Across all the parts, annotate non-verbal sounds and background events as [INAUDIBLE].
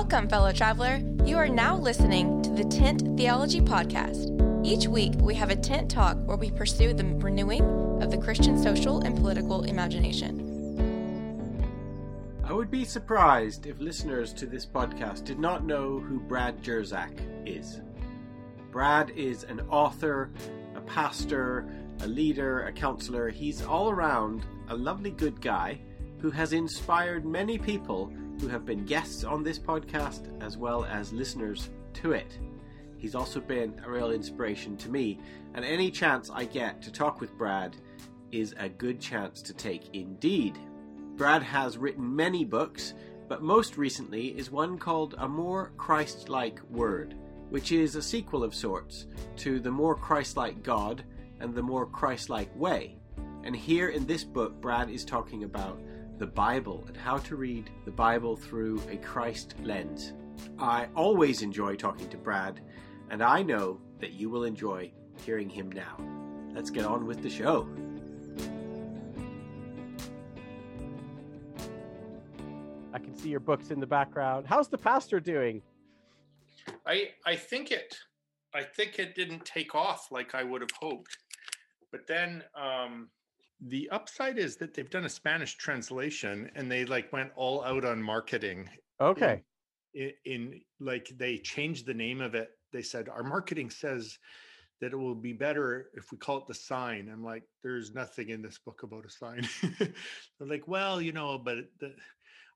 Welcome, fellow traveler. You are now listening to the Tent Theology Podcast. Each week, we have a tent talk where we pursue the renewing of the Christian social and political imagination. I would be surprised if listeners to this podcast did not know who Brad Jersak is. Brad is an author, a pastor, a leader, a counselor. He's all around a lovely good guy who has inspired many people who have been guests on this podcast as well as listeners to it. He's also been a real inspiration to me, and any chance I get to talk with Brad is a good chance to take indeed. Brad has written many books, but most recently is one called A More Christ Like Word, which is a sequel of sorts to The More Christ Like God and The More Christ Like Way. And here in this book, Brad is talking about the Bible and how to read the Bible through a Christ lens. I always enjoy talking to Brad, and I know that you will enjoy hearing him now. Let's get on with the show. I can see your books in the background. How's the pastor doing? I I think it I think it didn't take off like I would have hoped. But then um the upside is that they've done a Spanish translation and they like went all out on marketing. Okay. In, in like they changed the name of it. They said our marketing says that it will be better if we call it the sign. I'm like, there's nothing in this book about a sign. [LAUGHS] They're like, well, you know, but the,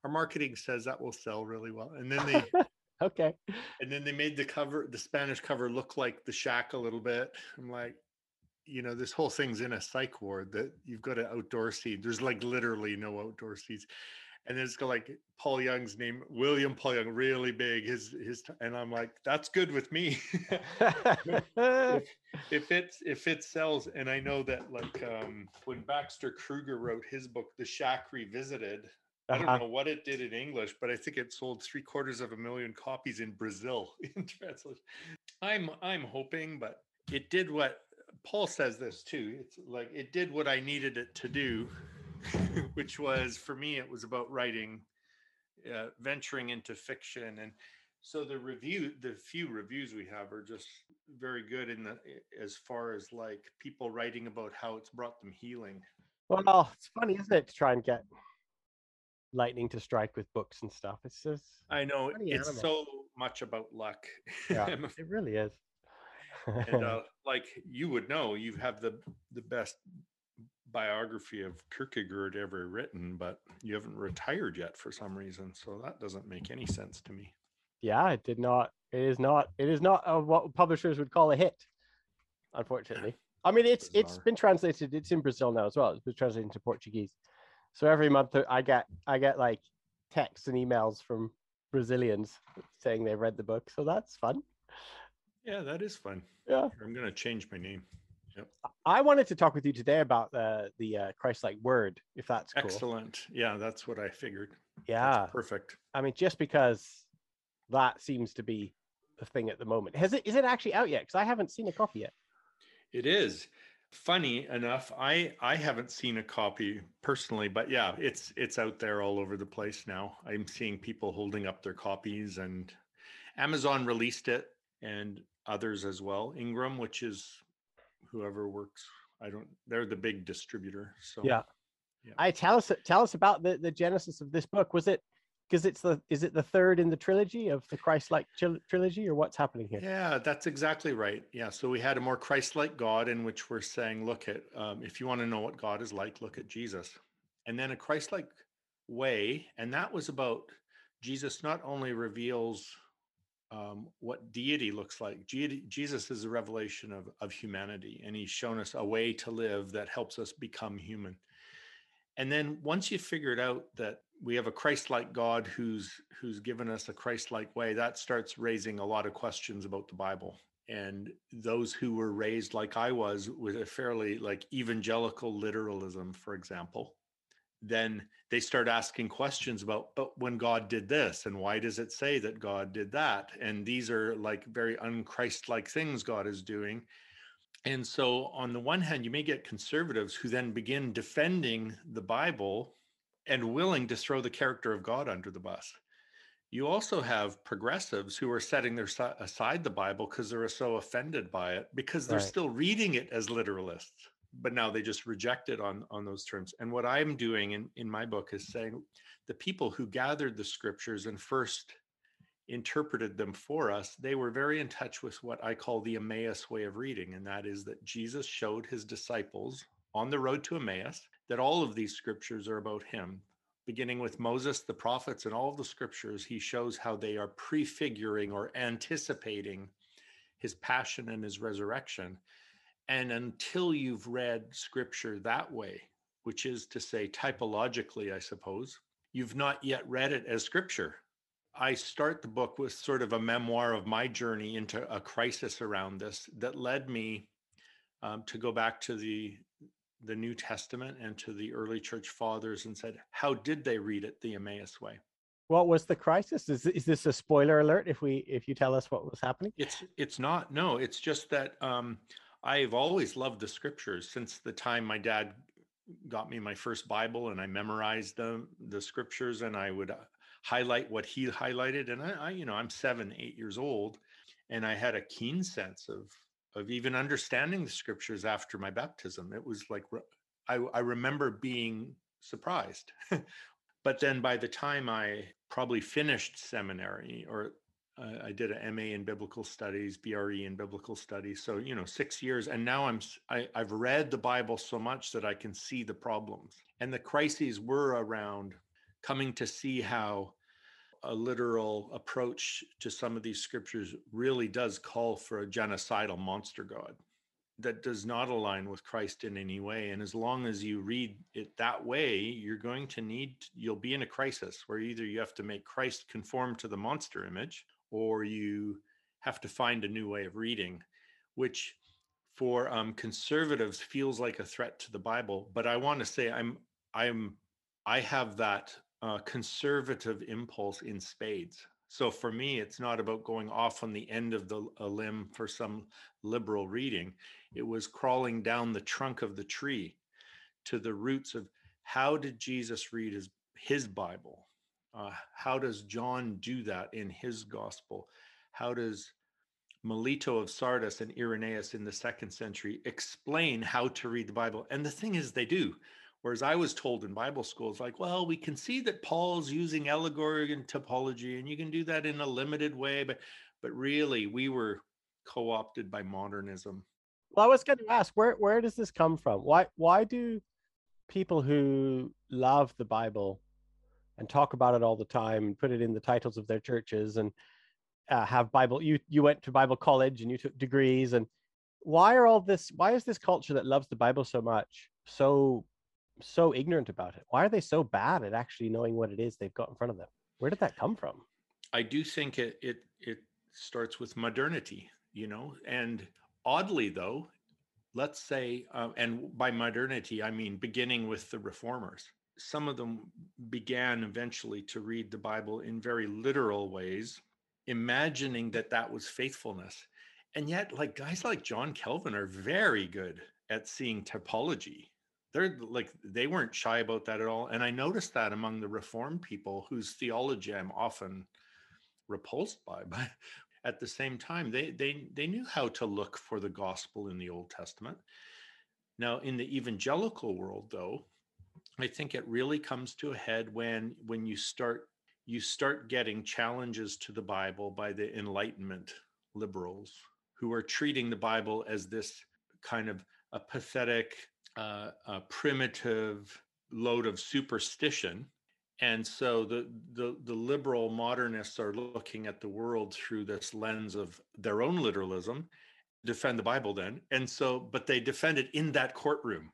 our marketing says that will sell really well. And then they [LAUGHS] okay. And then they made the cover, the Spanish cover look like the shack a little bit. I'm like, you know, this whole thing's in a psych ward that you've got an outdoor seat. There's like literally no outdoor seats. And then it's got like Paul Young's name, William Paul Young, really big. His his, and I'm like, that's good with me. [LAUGHS] [LAUGHS] if, if it if it sells, and I know that like um, when Baxter Kruger wrote his book, The Shack Revisited, I don't uh-huh. know what it did in English, but I think it sold three quarters of a million copies in Brazil [LAUGHS] in translation. I'm I'm hoping, but it did what Paul says this too. It's like it did what I needed it to do, [LAUGHS] which was for me, it was about writing, uh, venturing into fiction. And so the review, the few reviews we have are just very good in the as far as like people writing about how it's brought them healing. Well, it's funny, isn't it, to try and get lightning to strike with books and stuff. It's just I know it's animal. so much about luck. [LAUGHS] Yeah, it really is and [LAUGHS] uh, like you would know, you have the the best biography of Kierkegaard ever written, but you haven't retired yet for some reason. So that doesn't make any sense to me. Yeah, it did not. It is not. It is not a, what publishers would call a hit. Unfortunately, I mean it's Bizarre. it's been translated. It's in Brazil now as well. It's been translated into Portuguese. So every month I get I get like texts and emails from Brazilians saying they've read the book. So that's fun. Yeah, that is fun. Yeah. I'm going to change my name. Yep. I wanted to talk with you today about the the uh, Christ-like word, if that's cool. excellent. Yeah, that's what I figured. Yeah, that's perfect. I mean, just because that seems to be the thing at the moment. Has it? Is it actually out yet? Because I haven't seen a copy yet. It is. Funny enough, I I haven't seen a copy personally, but yeah, it's it's out there all over the place now. I'm seeing people holding up their copies, and Amazon released it, and others as well. Ingram, which is whoever works. I don't. They're the big distributor. So yeah. yeah. I tell us tell us about the the genesis of this book. Was it because it's the is it the third in the trilogy of the Christ-like trilogy, or what's happening here? Yeah, that's exactly right. Yeah, so we had a more Christ-like God in which we're saying, look at um, if you want to know what God is like, look at Jesus, and then a Christ-like way, and that was about Jesus not only reveals um, what deity looks like. Jesus is a revelation of, of humanity, and he's shown us a way to live that helps us become human. And then once you figured out that we have a Christ-like God who's who's given us a Christ-like way, that starts raising a lot of questions about the Bible. And those who were raised like I was with a fairly like evangelical literalism, for example, then they start asking questions about but when god did this and why does it say that god did that? And these are like very unchrist-like things god is doing. And so on the one hand you may get conservatives who then begin defending the bible and willing to throw the character of god under the bus. You also have progressives who are setting their aside the Bible because they're so offended by it because they're right. still reading it as literalists, but now they just reject it on on those terms. And what I'm doing in in my book is saying the people who gathered the scriptures and first interpreted them for us, they were very in touch with what I call the Emmaus way of reading, and that is that Jesus showed his disciples on the road to Emmaus that all of these scriptures are about him beginning with Moses, the prophets, and all of the scriptures, he shows how they are prefiguring or anticipating his passion and his resurrection. And until you've read scripture that way, which is to say, typologically, I suppose, you've not yet read it as scripture. I start the book with sort of a memoir of my journey into a crisis around this that led me um, to go back to the the New Testament and to the early church fathers and said, how did they read it the Emmaus way? What was the crisis? Is is this a spoiler alert if we if you tell us what was happening? It's it's not. No, it's just that um, I've always loved the scriptures since the time my dad got me my first Bible and I memorized the the scriptures and I would uh, highlight what he highlighted. And I, I, you know, I'm seven, eight years old, and I had a keen sense of of even understanding the scriptures after my baptism. It was like I, I remember being surprised. [LAUGHS] but then by the time I probably finished seminary or uh, I did an MA in biblical studies, BRE in biblical studies. So, you know, six years. And now I'm, I, I've read the Bible so much that I can see the problems. And the crises were around coming to see how a literal approach to some of these scriptures really does call for a genocidal monster god that does not align with Christ in any way. And as long as you read it that way, you're going to need, you'll be in a crisis where either you have to make Christ conform to the monster image or you have to find a new way of reading, which for um, conservatives feels like a threat to the Bible. But I want to say I'm, I'm, I have that uh, conservative impulse in spades. So for me, it's not about going off on the end of the a limb for some liberal reading. It was crawling down the trunk of the tree to the roots of how did Jesus read his his Bible? Uh, how does John do that in his gospel? How does Melito of Sardis and Irenaeus in the second century explain how to read the Bible? And the thing is, they do. Whereas I was told in Bible school, it's like, well, we can see that Paul's using allegory and typology, and you can do that in a limited way, but but really we were co-opted by modernism. Well, I was going to ask, where where does this come from? Why why do people who love the Bible and talk about it all the time and put it in the titles of their churches and uh, have Bible you you went to Bible college and you took degrees and why are all this why is this culture that loves the Bible so much so so ignorant about it? Why are they so bad at actually knowing what it is they've got in front of them? Where did that come from? I do think it it it starts with modernity, you know, and oddly though, let's say, uh, and by modernity I mean beginning with the reformers. Some of them began eventually to read the Bible in very literal ways, imagining that that was faithfulness. And yet, like guys like John Calvin are very good at seeing typology they're like they weren't shy about that at all. And i noticed that among the Reformed people whose theology i'm often repulsed by [LAUGHS] but at the same time they they they knew how to look for the gospel in the old testament. Now in the evangelical world though i think it really comes to a head when when you start you start getting challenges to the bible by the enlightenment liberals who are treating the bible as this kind of a pathetic uh, a primitive load of superstition. And so the, the, the liberal modernists are looking at the world through this lens of their own literalism, defend the Bible then. And so, but they defend it in that courtroom.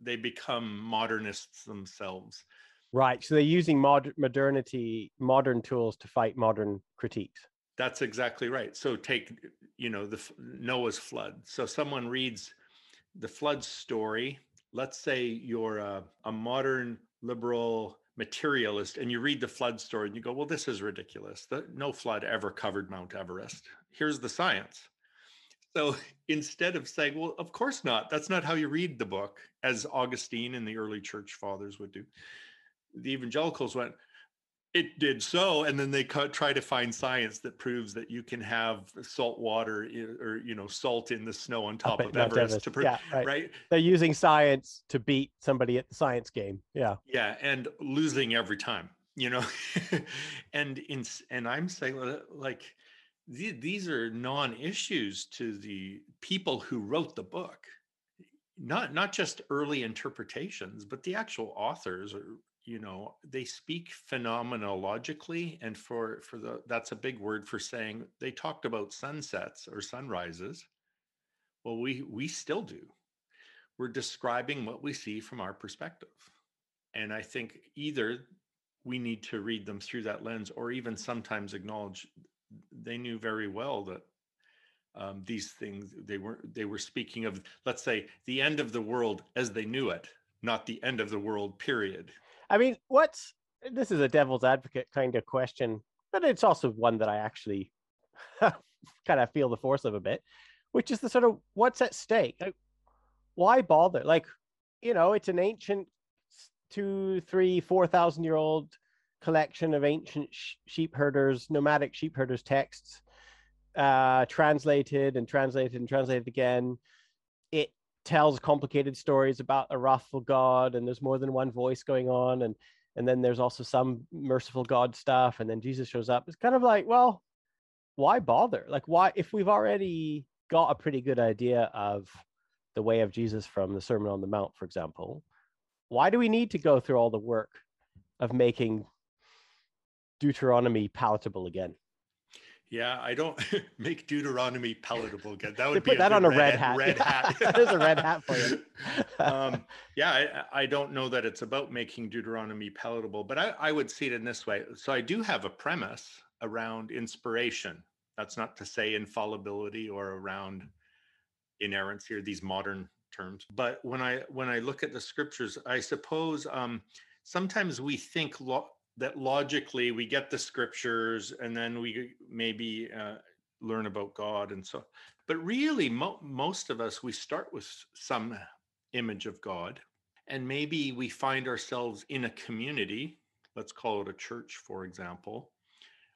They become modernists themselves. Right. So they're using mod- modernity, modern tools to fight modern critiques. That's exactly right. So take, you know, the Noah's flood. So someone reads the flood story let's say you're a, a, modern liberal materialist and you read the flood story and you go well this is ridiculous the, no flood ever covered mount everest here's the science so instead of saying well of course not that's not how you read the book as augustine and the early church fathers would do the evangelicals went it did so and then they try to find science that proves that you can have salt water or you know salt in the snow on top of everest, everest. to yeah, right. right. they're using science to beat somebody at the science game yeah yeah and losing every time you know [LAUGHS] and in and i'm saying like these are non-issues to the people who wrote the book. Not not just early interpretations but the actual authors are you know they speak phenomenologically and for for the that's a big word for saying they talked about sunsets or sunrises. Well we we still do. We're describing what we see from our perspective. And i think either we need to read them through that lens or even sometimes acknowledge they knew very well that um, these things they were they were speaking of let's say the end of the world as they knew it not the end of the world period I mean, what's this is a devil's advocate kind of question, but it's also one that I actually [LAUGHS] kind of feel the force of a bit, which is the sort of what's at stake. Like, why bother? Like, you know, it's an ancient two, three, four thousand year old collection of ancient sh- sheep herders, nomadic sheep herders texts, uh, translated and translated and translated again. It tells complicated stories about a wrathful God, and there's more than one voice going on, and and then there's also some merciful God stuff, and then Jesus shows up. It's kind of like, well, why bother? Like, why if we've already got a pretty good idea of the way of Jesus from the Sermon on the Mount, for example, why do we need to go through all the work of making Deuteronomy palatable again? Yeah, I don't [LAUGHS] make Deuteronomy palatable again. That would put that on a red, red hat. Red hat. [LAUGHS] There's a red hat for you. [LAUGHS] um, yeah, I, I, don't know that it's about making Deuteronomy palatable, but I, I would see it in this way. So I do have a premise around inspiration. That's not to say infallibility or around inerrancy or these modern terms. But when I when I look at the scriptures, I suppose um, sometimes we think lo- that logically we get the scriptures and then we maybe uh, learn about God and so. But really, mo- most of us we start with some image of God, and maybe we find ourselves in a community. Let's call it a church, for example,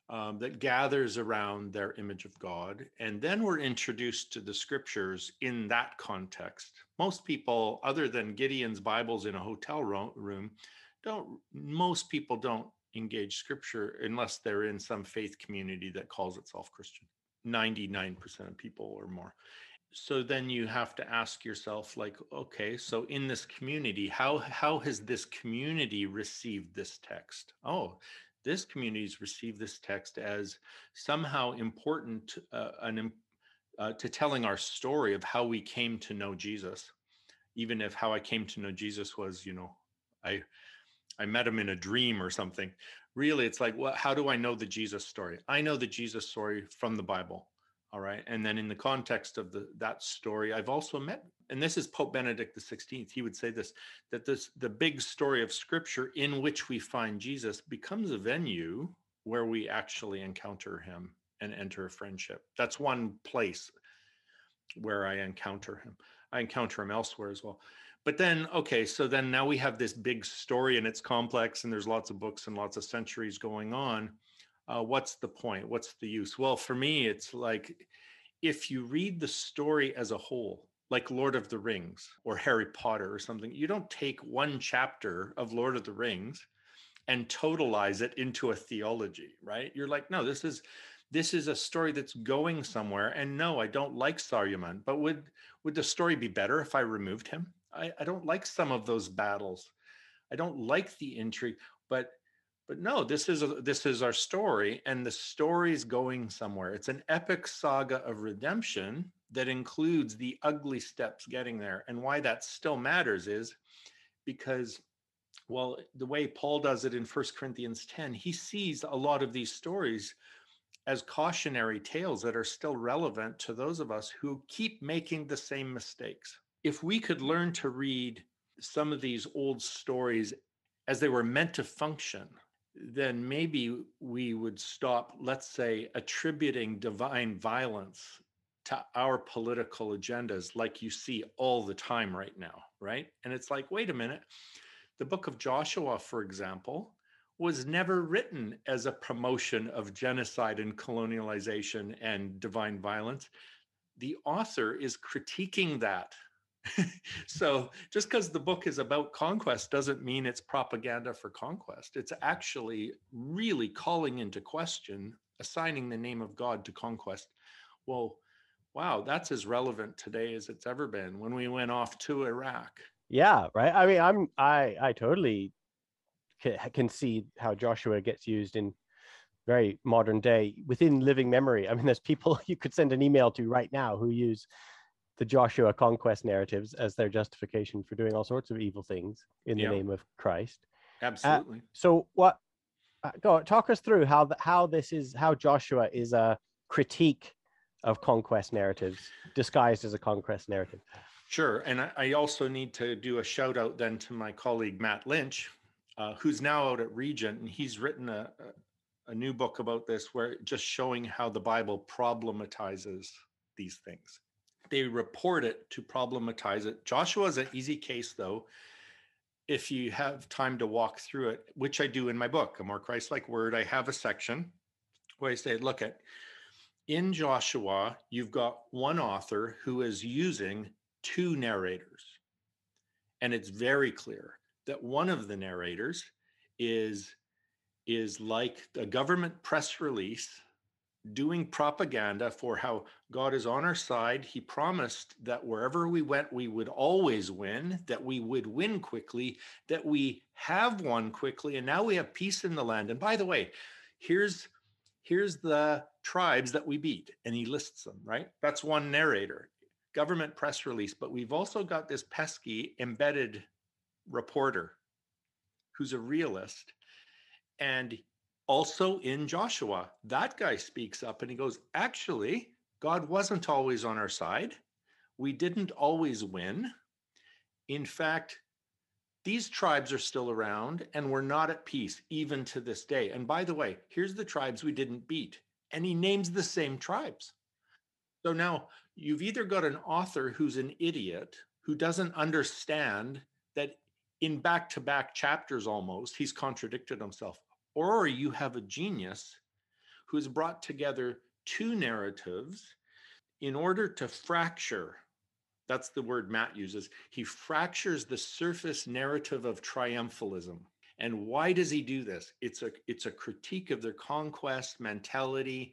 um, that gathers around their image of God. And then we're introduced to the scriptures in that context. Most people, other than Gideon's Bibles in a hotel room, don't most people don't engage scripture unless they're in some faith community that calls itself Christian. 99% of people or more. So then you have to ask yourself like okay, so in this community how how has this community received this text? Oh, this community's received this text as somehow important uh, an uh, to telling our story of how we came to know Jesus even if how I came to know Jesus was, you know, I I met him in a dream or something. Really, it's like, well, how do I know the Jesus story? I know the Jesus story from the Bible. All right. And then in the context of the that story, I've also met, and this is Pope Benedict XVI, He would say this that this the big story of scripture in which we find Jesus becomes a venue where we actually encounter him and enter a friendship. That's one place where I encounter him. I encounter them elsewhere as well. But then okay so then now we have this big story and it's complex and there's lots of books and lots of centuries going on. Uh, what's the point? What's the use? Well for me it's like if you read the story as a whole like lord of the rings or harry potter or something you don't take one chapter of lord of the rings and totalize it into a theology right? You're like no this is this is a story that's going somewhere and no i don't like saruman but would would the story be better if i removed him I, I don't like some of those battles. I don't like the intrigue, but but no, this is a, this is our story, and the story's going somewhere. It's an epic saga of redemption that includes the ugly steps getting there. And why that still matters is because, well, the way Paul does it in First Corinthians 10, he sees a lot of these stories as cautionary tales that are still relevant to those of us who keep making the same mistakes if we could learn to read some of these old stories as they were meant to function, then maybe we would stop, let's say, attributing divine violence to our political agendas like you see all the time right now, right? And it's like, wait a minute. The book of Joshua, for example, was never written as a promotion of genocide and colonialization and divine violence. The author is critiquing that. [LAUGHS] so just because the book is about conquest doesn't mean it's propaganda for conquest. It's actually really calling into question, assigning the name of God to conquest. Well, wow, that's as relevant today as it's ever been when we went off to Iraq. Yeah, right. I mean, I'm I I totally can see how Joshua gets used in very modern day within living memory. I mean, there's people [LAUGHS] you could send an email to right now who use the Joshua conquest narratives as their justification for doing all sorts of evil things in the name of Christ. Uh, Absolutely. Uh, so what? Uh, go talk us through how the, how this is how Joshua is a critique of conquest narratives disguised as a conquest narrative. Sure, and I, I also need to do a shout out then to my colleague Matt Lynch, uh, who's now out at Regent, and he's written a, a, new book about this, where just showing how the Bible problematizes these things. They report it to problematize it. Joshua is an easy case, though. If you have time to walk through it, which I do in my book, A More Christ-like Word, I have a section where I say, look at in Joshua, you've got one author who is using two narrators. And it's very clear that one of the narrators is is like a government press release doing propaganda for how God is on our side. He promised that wherever we went, we would always win, that we would win quickly, that we have won quickly, and now we have peace in the land. And by the way, here's here's the tribes that we beat, and he lists them, right? That's one narrator, government press release. But we've also got this pesky embedded reporter who's a realist. And also in Joshua, that guy speaks up and he goes, Actually, God wasn't always on our side. We didn't always win. In fact, these tribes are still around and we're not at peace even to this day. And by the way, here's the tribes we didn't beat. And he names the same tribes. So now you've either got an author who's an idiot who doesn't understand that in back to back chapters almost, he's contradicted himself. Or you have a genius who has brought together two narratives in order to fracture. That's the word Matt uses. He fractures the surface narrative of triumphalism. And why does he do this? It's a it's a critique of their conquest mentality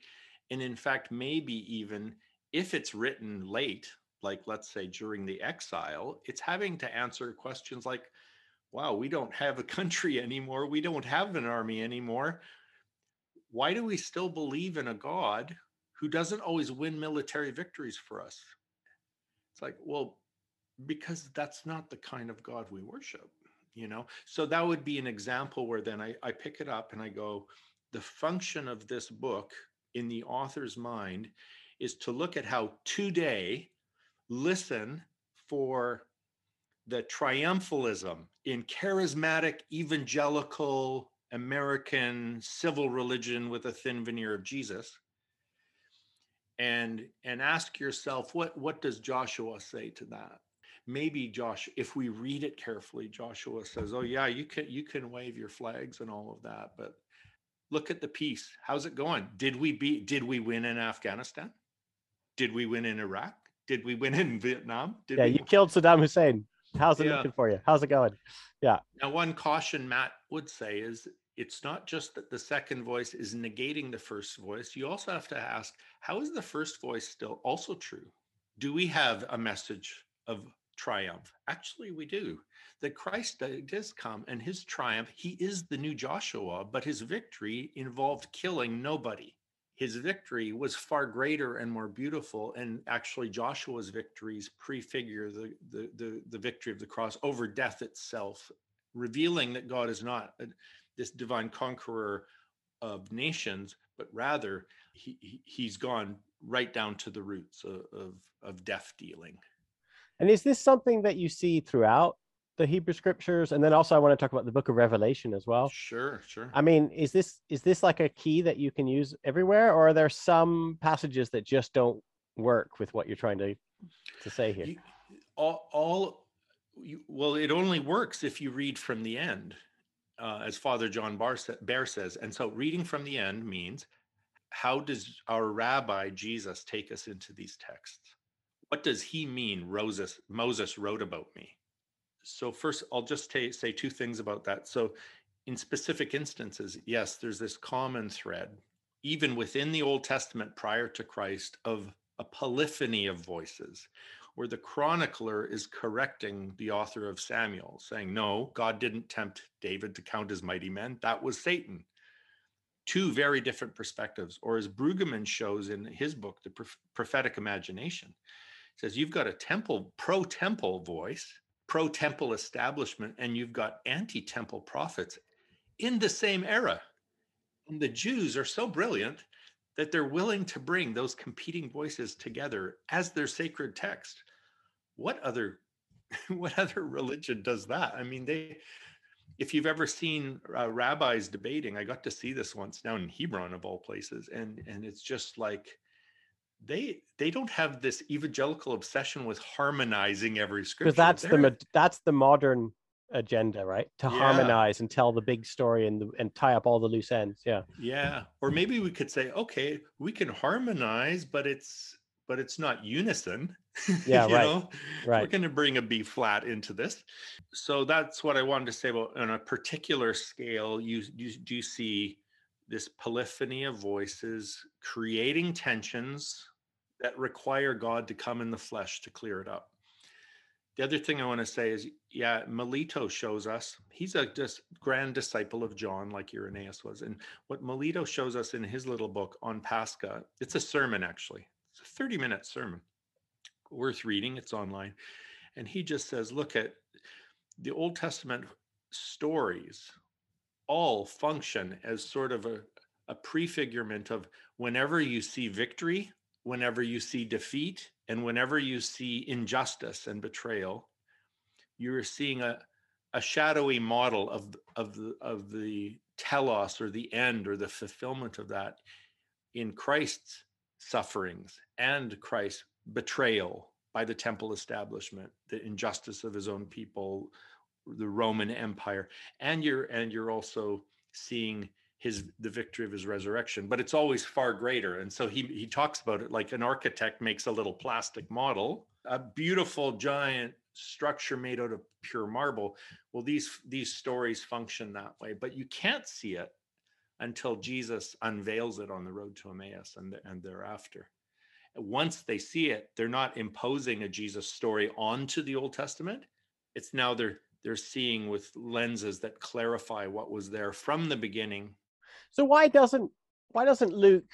and in fact maybe even if it's written late like let's say during the exile, it's having to answer questions like wow, we don't have a country [LAUGHS] anymore. We don't have an army anymore. Why do we still believe in a God who doesn't always win military victories for us? It's like, well, because that's not the kind of God we worship, you know? So that would be an example where then I, I pick it up and I go, the function of this book in the author's mind is to look at how today listen for the triumphalism in charismatic evangelical American civil religion with a thin veneer of Jesus. And and ask yourself what what does Joshua say to that? Maybe Josh if we read it carefully Joshua says oh yeah you can you can wave your flags and all of that but look at the peace. How's it going? Did we be did we win in Afghanistan? Did we win in Iraq? Did we win in Vietnam? Did yeah we... you killed Saddam Hussein How's it yeah. looking for you? How's it going? Yeah. Now, one caution Matt would say is it's not just that the second voice is negating the first voice. You also have to ask, how is the first voice still also true? Do we have a message of triumph? Actually, we do. That Christ does come and his triumph, he is the new Joshua, but his victory involved killing nobody his victory was far greater and more beautiful. And actually, Joshua's victories prefigure the, the, the, the victory of the cross over death itself, revealing that God is not a, this divine conqueror of nations, but rather he, he, he's gone right down to the roots of, of, of death dealing. And is this something that you see throughout the Hebrew scriptures, and then also I want to talk about the Book of Revelation as well. Sure, sure. I mean, is this is this like a key that you can use everywhere, or are there some passages that just don't work with what you're trying to to say here? You, all, all you, well, it only works if you read from the end. uh, as Father John Bar Behr says. And so, reading from the end means how does our rabbi Jesus take us into these texts? What does he mean? Moses, Moses wrote about me. So, first, I'll just t- say two things about that. So, in specific instances, yes, there's this common thread, even within the Old Testament prior to Christ, of a polyphony of voices, where the chronicler is correcting the author of Samuel, saying, No, God didn't tempt David to count as mighty men. That was Satan. Two very different perspectives. Or as Brueggemann shows in his book, The Prophetic Imagination, says you've got a temple, pro temple voice, pro temple establishment, and you've got anti temple prophets in the same era. And the Jews are so brilliant that they're willing to bring those competing voices together as their sacred text. What other [LAUGHS] what other religion does that? I mean, they if you've ever seen uh, rabbis debating, I got to see this once down in Hebron of all places, and and it's just like they they don't have this evangelical obsession with harmonizing every scripture. Because that's They're, the that's the modern agenda, right? To yeah. harmonize and tell the big story and the, and tie up all the loose ends. Yeah. Yeah. Or maybe we could say, okay, we can harmonize, but it's but it's not unison. [LAUGHS] Yeah, right. Know? Right. We're going to bring a B flat into this. So that's what I wanted to say about on a particular scale. You you do see this polyphony of voices creating tensions that require God to come in the flesh to clear it up. The other thing I want to say is, yeah, Melito shows us he's a dis- grand disciple of John, like Irenaeus was. And what Melito shows us in his little book on Pascha, it's a sermon actually. It's a 30 minute sermon, worth reading. It's online. And he just says, look at the Old Testament stories all function as sort of a, a prefigurement of whenever you see victory, whenever you see defeat, and whenever you see injustice and betrayal, you're seeing a, a shadowy model of, of, the, of the telos or the end or the fulfillment of that in Christ's sufferings and Christ's betrayal by the temple establishment, the injustice of his own people, the Roman Empire, and you're and you're also seeing his the victory of his resurrection. But it's always far greater. And so he he talks about it like an architect makes a little plastic model, a beautiful giant structure made out of pure marble. Well, these these stories function that way, but you can't see it until Jesus unveils it on the road to Emmaus and, and thereafter. Once they see it, they're not imposing a Jesus story onto the Old Testament. It's now they're they're seeing with lenses that clarify what was there from the beginning. So why doesn't why doesn't Luke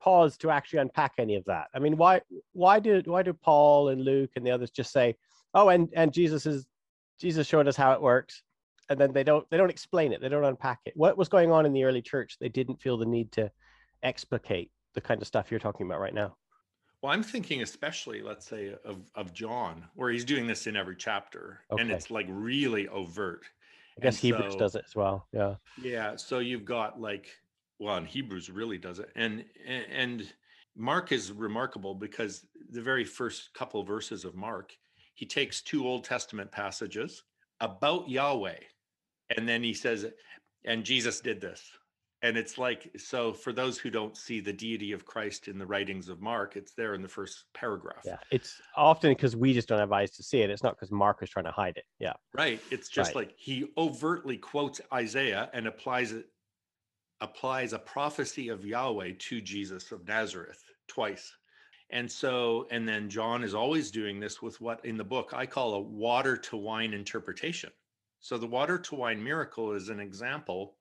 pause to actually unpack any of that? I mean, why why do why do Paul and Luke and the others just say, "Oh, and and Jesus is Jesus showed us how it works," and then they don't they don't explain it, they don't unpack it. What was going on in the early church? They didn't feel the need to explicate the kind of stuff you're talking about right now. Well, I'm thinking especially, let's say, of of John, where he's doing this in every chapter, okay. and it's like really overt. I guess and Hebrews so, does it as well. Yeah. Yeah. So you've got like, well, and Hebrews really does it, and and Mark is remarkable because the very first couple of verses of Mark, he takes two Old Testament passages about Yahweh, and then he says, and Jesus did this, and it's like so for those who don't see the deity of christ in the writings of mark it's there in the first paragraph. Yeah it's often because we just don't have eyes to see it it's not because mark is trying to hide it yeah. Right it's just right. like he overtly quotes isaiah and applies it applies a prophecy of yahweh to jesus of nazareth twice. And so and then john is always doing this with what in the book i call a water to wine interpretation. So the water to wine miracle is an example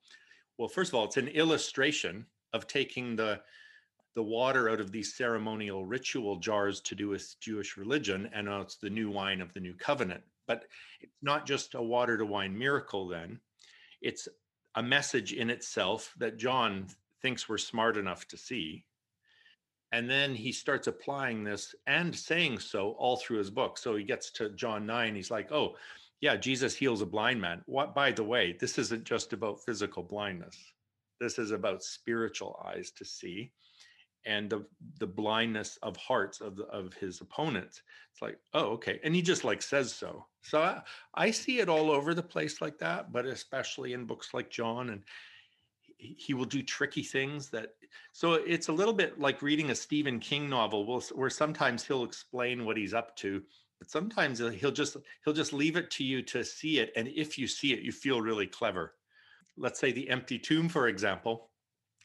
well, first of all, it's an illustration of taking the the water out of these ceremonial ritual jars to do with Jewish religion, and it's the new wine of the new covenant. But it's not just a water to wine miracle, then. It's a message in itself that John thinks we're smart enough to see. And then he starts applying this and saying so all through his book. So he gets to John 9, he's like, oh, yeah, Jesus heals a blind man. What, by the way, this isn't just about physical blindness. This is about spiritual eyes to see and the the blindness of hearts of the, of his opponents. It's like, oh, okay. And he just like says so. So I, I see it all over the place like that, but especially in books like John and he will do tricky things that so it's a little bit like reading a Stephen King novel where sometimes he'll explain what he's up to but sometimes uh, he'll just he'll just leave it to you to see it and if you see it you feel really clever let's say the empty tomb for example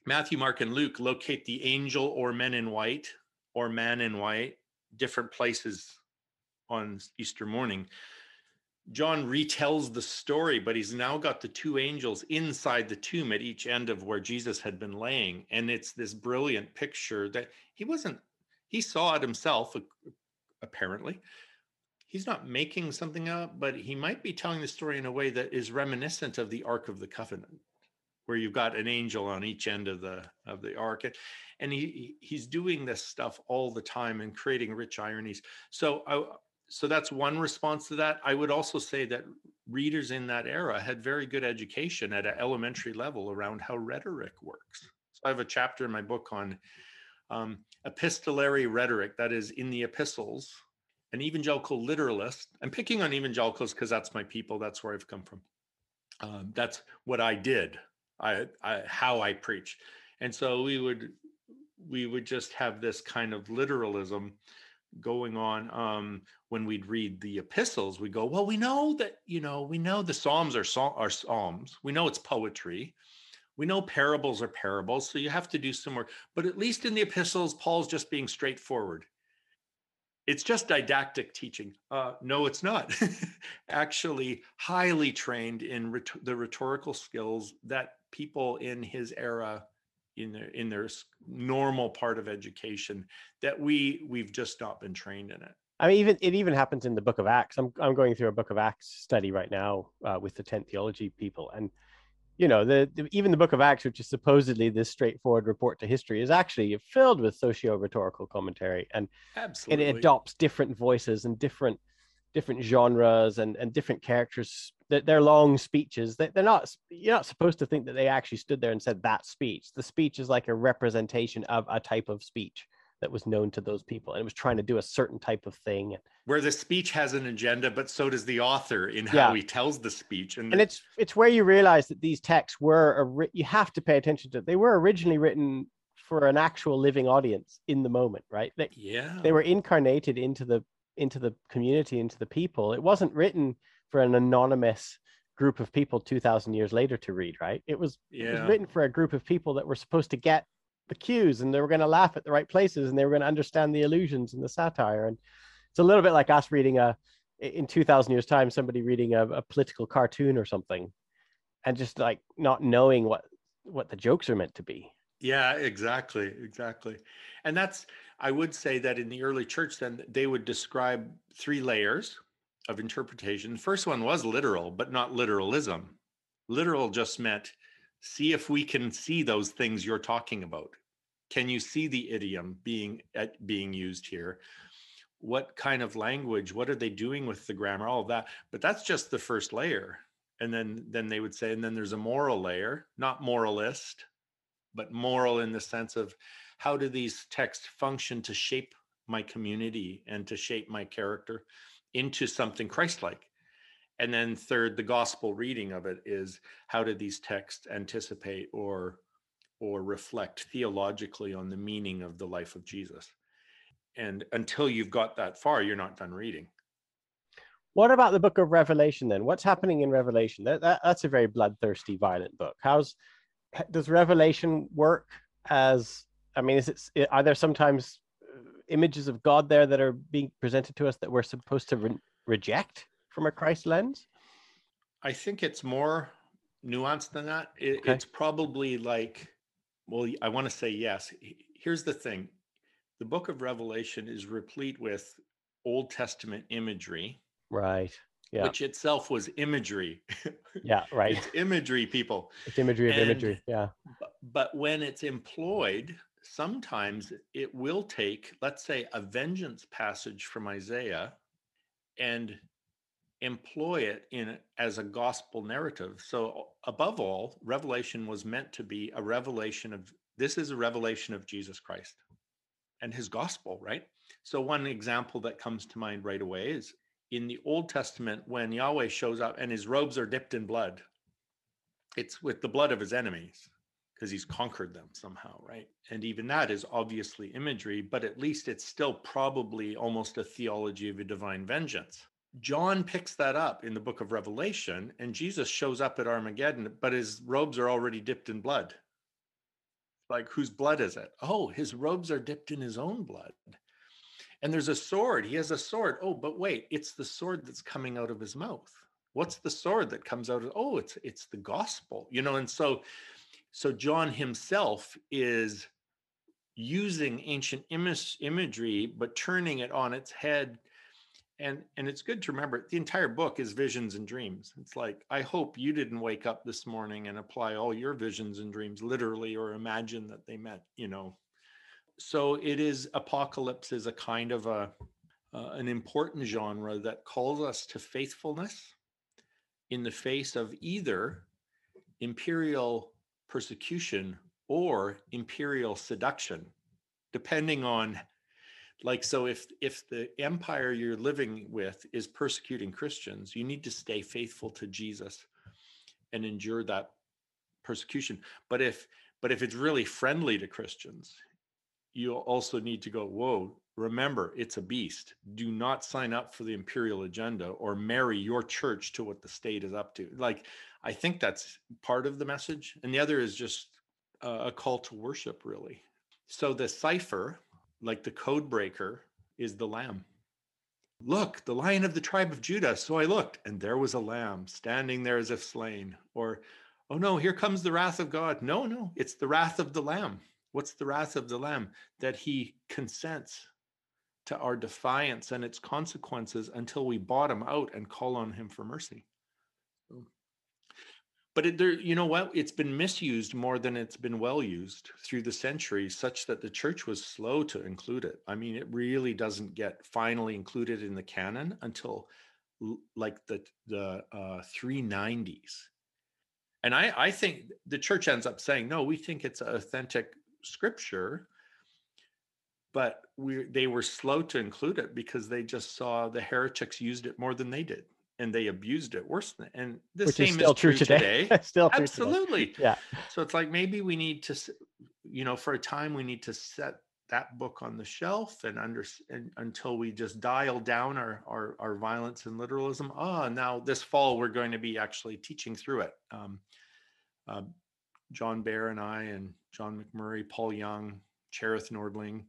Matthew Mark and Luke locate the angel or men in white or man in white different places on Easter morning John retells the story, but he's now got the two angels inside the tomb at each end of where Jesus had been laying. And it's this brilliant picture that he wasn't, he saw it himself, apparently. He's not making something up, but he might be telling the story in a way that is reminiscent of the Ark of the Covenant, where you've got an angel on each end of the of the ark. And he he's doing this stuff all the time and creating rich ironies. So I so that's one response to that. I would also say that readers in that era had very good education at an elementary level around how rhetoric works. So I have a chapter in my book on um, epistolary rhetoric, that is, in the epistles, an evangelical literalist. I'm picking on evangelicals because that's my people, that's where I've come from. Um, that's what I did, I, I how I preach, and so we would we would just have this kind of literalism going on um, when we'd read the epistles we go well we know that you know we know the psalms are, are psalms. We know it's poetry. We know parables are parables so you have to do some work. But at least in the epistles paul's just being straightforward it's just didactic teaching. Uh, no it's not. [LAUGHS] Actually highly trained in the rhetorical skills that people in his era in their in their normal part of education that we we've just not been trained in it. I mean, even it even happens in the Book of Acts. I'm I'm going through a Book of Acts study right now uh, with the tent theology people, and you know, the, the, even the Book of Acts, which is supposedly this straightforward report to history, is actually filled with socio-rhetorical commentary, and, Absolutely. and it adopts different voices and different different genres and and different characters they're long speeches. They're not. You're not supposed to think that they actually stood there and said that speech. The speech is like a representation of a type of speech that was known to those people, and it was trying to do a certain type of thing. Where the speech has an agenda, but so does the author in how yeah. he tells the speech. And, and it's it's where you realize that these texts were. You have to pay attention to. They were originally written for an actual living audience in the moment, right? They, yeah. They were incarnated into the into the community, into the people. It wasn't written for an anonymous group of people 2000 years later to read right it was, yeah. it was written for a group of people that were supposed to get the cues and they were going to laugh at the right places and they were going to understand the illusions and the satire and it's a little bit like us reading a in 2000 years time somebody reading a, a political cartoon or something and just like not knowing what what the jokes are meant to be yeah exactly exactly and that's i would say that in the early church then they would describe three layers of interpretation. The first one was literal, but not literalism. Literal just meant see if we can see those things you're talking about. Can you see the idiom being at, being used here? What kind of language? What are they doing with the grammar? All of that. But that's just the first layer. And then then they would say, and then there's a moral layer, not moralist, but moral in the sense of how do these texts function to shape my community and to shape my character into something Christ-like. And then third, the gospel reading of it is how do these texts anticipate or or reflect theologically on the meaning of the life of Jesus? And until you've got that far, you're not done reading. What about the book of Revelation then? What's happening in Revelation? That, that that's a very bloodthirsty, violent book. How's does Revelation work as? I mean, is it are there sometimes uh, images of God there that are being presented to us that we're supposed to re- reject from a Christ lens? I think it's more nuanced than that. It, okay. It's probably like, well, I want to say yes. Here's the thing the book of Revelation is replete with Old Testament imagery. Right. Yeah. Which itself was imagery. Yeah, [LAUGHS] right. it's imagery, people. It's imagery of and, imagery. Yeah. But, but when it's employed sometimes it will take, let's say, a vengeance passage from Isaiah and employ it in as a gospel narrative. So above all, revelation was meant to be a revelation of this is a revelation of Jesus Christ and his gospel, right? So one example that comes to mind right away is in the Old Testament, when Yahweh shows up and his robes are dipped in blood, it's with the blood of his enemies because he's conquered them somehow, right? And even that is obviously imagery, but at least it's still probably almost a theology of a divine vengeance. John picks that up in the book of Revelation, and Jesus shows up at Armageddon, but his robes are already dipped in blood. Like, whose blood is it? Oh, his robes are dipped in his own blood. And there's a sword. He has a sword. Oh, but wait, it's the sword that's coming out of his mouth. What's the sword that comes out of? Oh, it's it's the gospel. You know, and so so John himself is using ancient image, imagery, but turning it on its head. And and it's good to remember the entire book is visions and dreams. It's like I hope you didn't wake up this morning and apply all your visions and dreams literally or imagine that they meant, you know, so it is apocalypse is a kind of a uh, an important genre that calls us to faithfulness in the face of either imperial persecution or imperial seduction depending on like so if if the empire you're living with is persecuting christians you need to stay faithful to jesus and endure that persecution but if but if it's really friendly to christians you also need to go, whoa, remember, it's a beast. Do not sign up for the imperial agenda or marry your church to what the state is up to. Like, I think that's part of the message. And the other is just a call to worship, really. So the cipher, like the code breaker, is the lamb. Look, the lion of the tribe of Judah. So I looked, and there was a lamb standing there as if slain. Or, oh no, here comes the wrath of God. No, no, it's the wrath of the lamb. What's the wrath of the Lamb? That he consents to our defiance and its consequences until we bottom out and call on him for mercy. But it, there, you know what? It's been misused more than it's been well used through the centuries, such that the church was slow to include it. I mean, it really doesn't get finally included in the canon until like the the uh, 390s. And I, I think the church ends up saying, no, we think it's authentic scripture but we they were slow to include it because they just saw the heretics used it more than they did and they abused it worse than and the Which same is still is true, true today, today. [LAUGHS] still absolutely today. yeah. So it's like maybe we need to you know for a time we need to set that book on the shelf and under and, until we just dial down our, our our violence and literalism. Oh now this fall we're going to be actually teaching through it. Um, uh, John Behr and I and John McMurray, Paul Young, Cherith Nordling,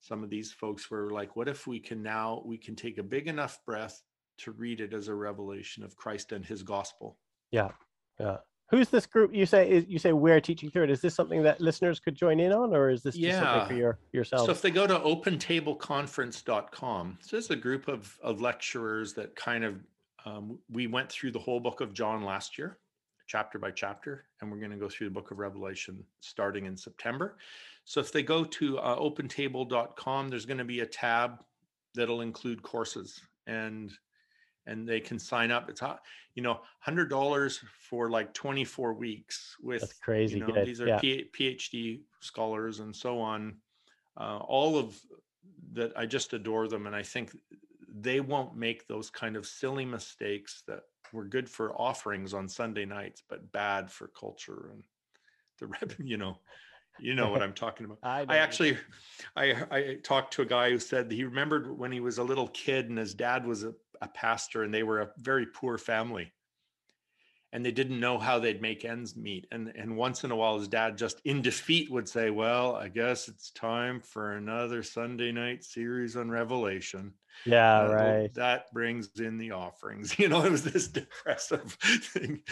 some of these folks were like, what if we can now we can take a big enough breath to read it as a revelation of Christ and his gospel. Yeah. Yeah. Who's this group? You say is you say we're teaching through it. Is this something that listeners could join in on, or is this just yeah. something for your yourself? So if they go to opentableconference.com, so there's a group of of lecturers that kind of um, we went through the whole book of John last year chapter by chapter, and we're going to go through the book of Revelation starting in September. So if they go to uh, opentable.com, there's going to be a tab that'll include courses and and they can sign up. It's hot, you know hundred dollars for like 24 weeks with That's crazy. You know, these are yeah. PhD scholars and so on. Uh, all of that, I just adore them, and I think they won't make those kind of silly mistakes that were good for offerings on Sunday nights, but bad for culture and the [LAUGHS] rep. you know, you know what I'm [LAUGHS] talking about. I, I actually, I I talked to a guy who said he remembered when he was a little kid and his dad was a, a pastor and they were a very poor family, and they didn't know how they'd make ends meet. And and once in a while, his dad just in defeat would say, "Well, I guess it's time for another Sunday night series on Revelation." Yeah, uh, right. That brings in the offerings. [LAUGHS] You know, it was this depressive [LAUGHS] thing.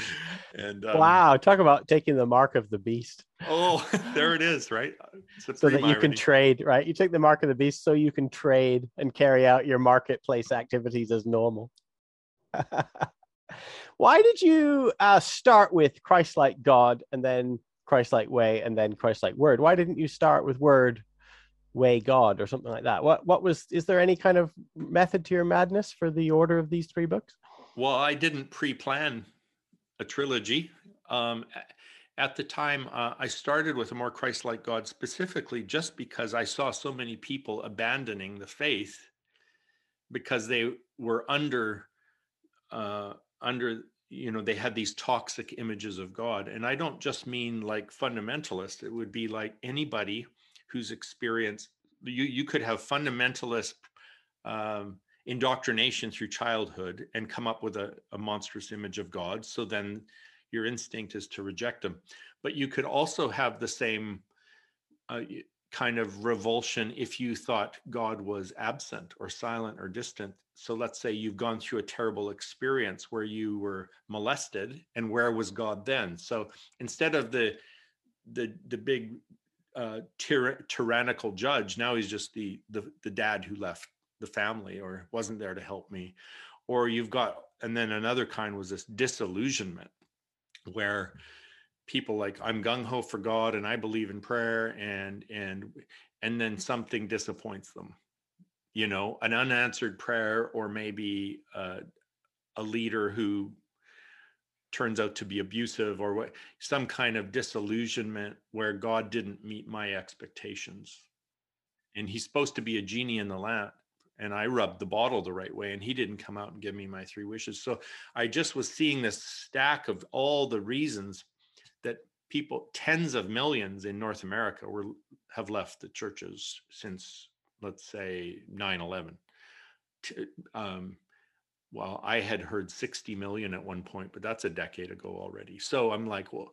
And um, wow, talk about taking the mark of the beast. Oh, [LAUGHS] there it is, right? So that you can trade, right? You take the mark of the beast so you can trade and carry out your marketplace activities as normal. Why did you uh, start with Christ-like God and then Christ-like way and then Christ-like word? Why didn't you start with word, way, God or something like that? What what was? Is there any kind of method to your madness for the order of these three books? Well, I didn't pre-plan a trilogy. Um, at the time, uh, I started with a more Christ-like God specifically just because I saw so many people abandoning the faith because they were under uh, under you know they had these toxic images of god and i don't just mean like fundamentalist it would be like anybody who's experienced you you could have fundamentalist um, indoctrination through childhood and come up with a, a monstrous image of god so then your instinct is to reject them. But you could also have the same uh, kind of revulsion if you thought God was absent or silent or distant. So let's say you've gone through a terrible experience where you were molested, and where was God then? So instead of the the the big uh, tyr- tyrannical judge, now he's just the, the the dad who left the family or wasn't there to help me. Or you've got, and then another kind was this disillusionment, where people like i'm gung-ho for god and i believe in prayer and and and then something disappoints them you know? An unanswered prayer or maybe uh, a leader who turns out to be abusive or what some kind of disillusionment where god didn't meet my expectations. And he's supposed to be a genie in the lamp and i rubbed the bottle the right way and he didn't come out and give me my three wishes. So i just was seeing this stack of all the reasons that people tens of millions in north america were have left the churches since let's say 9-11 um, well i had heard 60 million at one point but that's a decade ago already. So i'm like well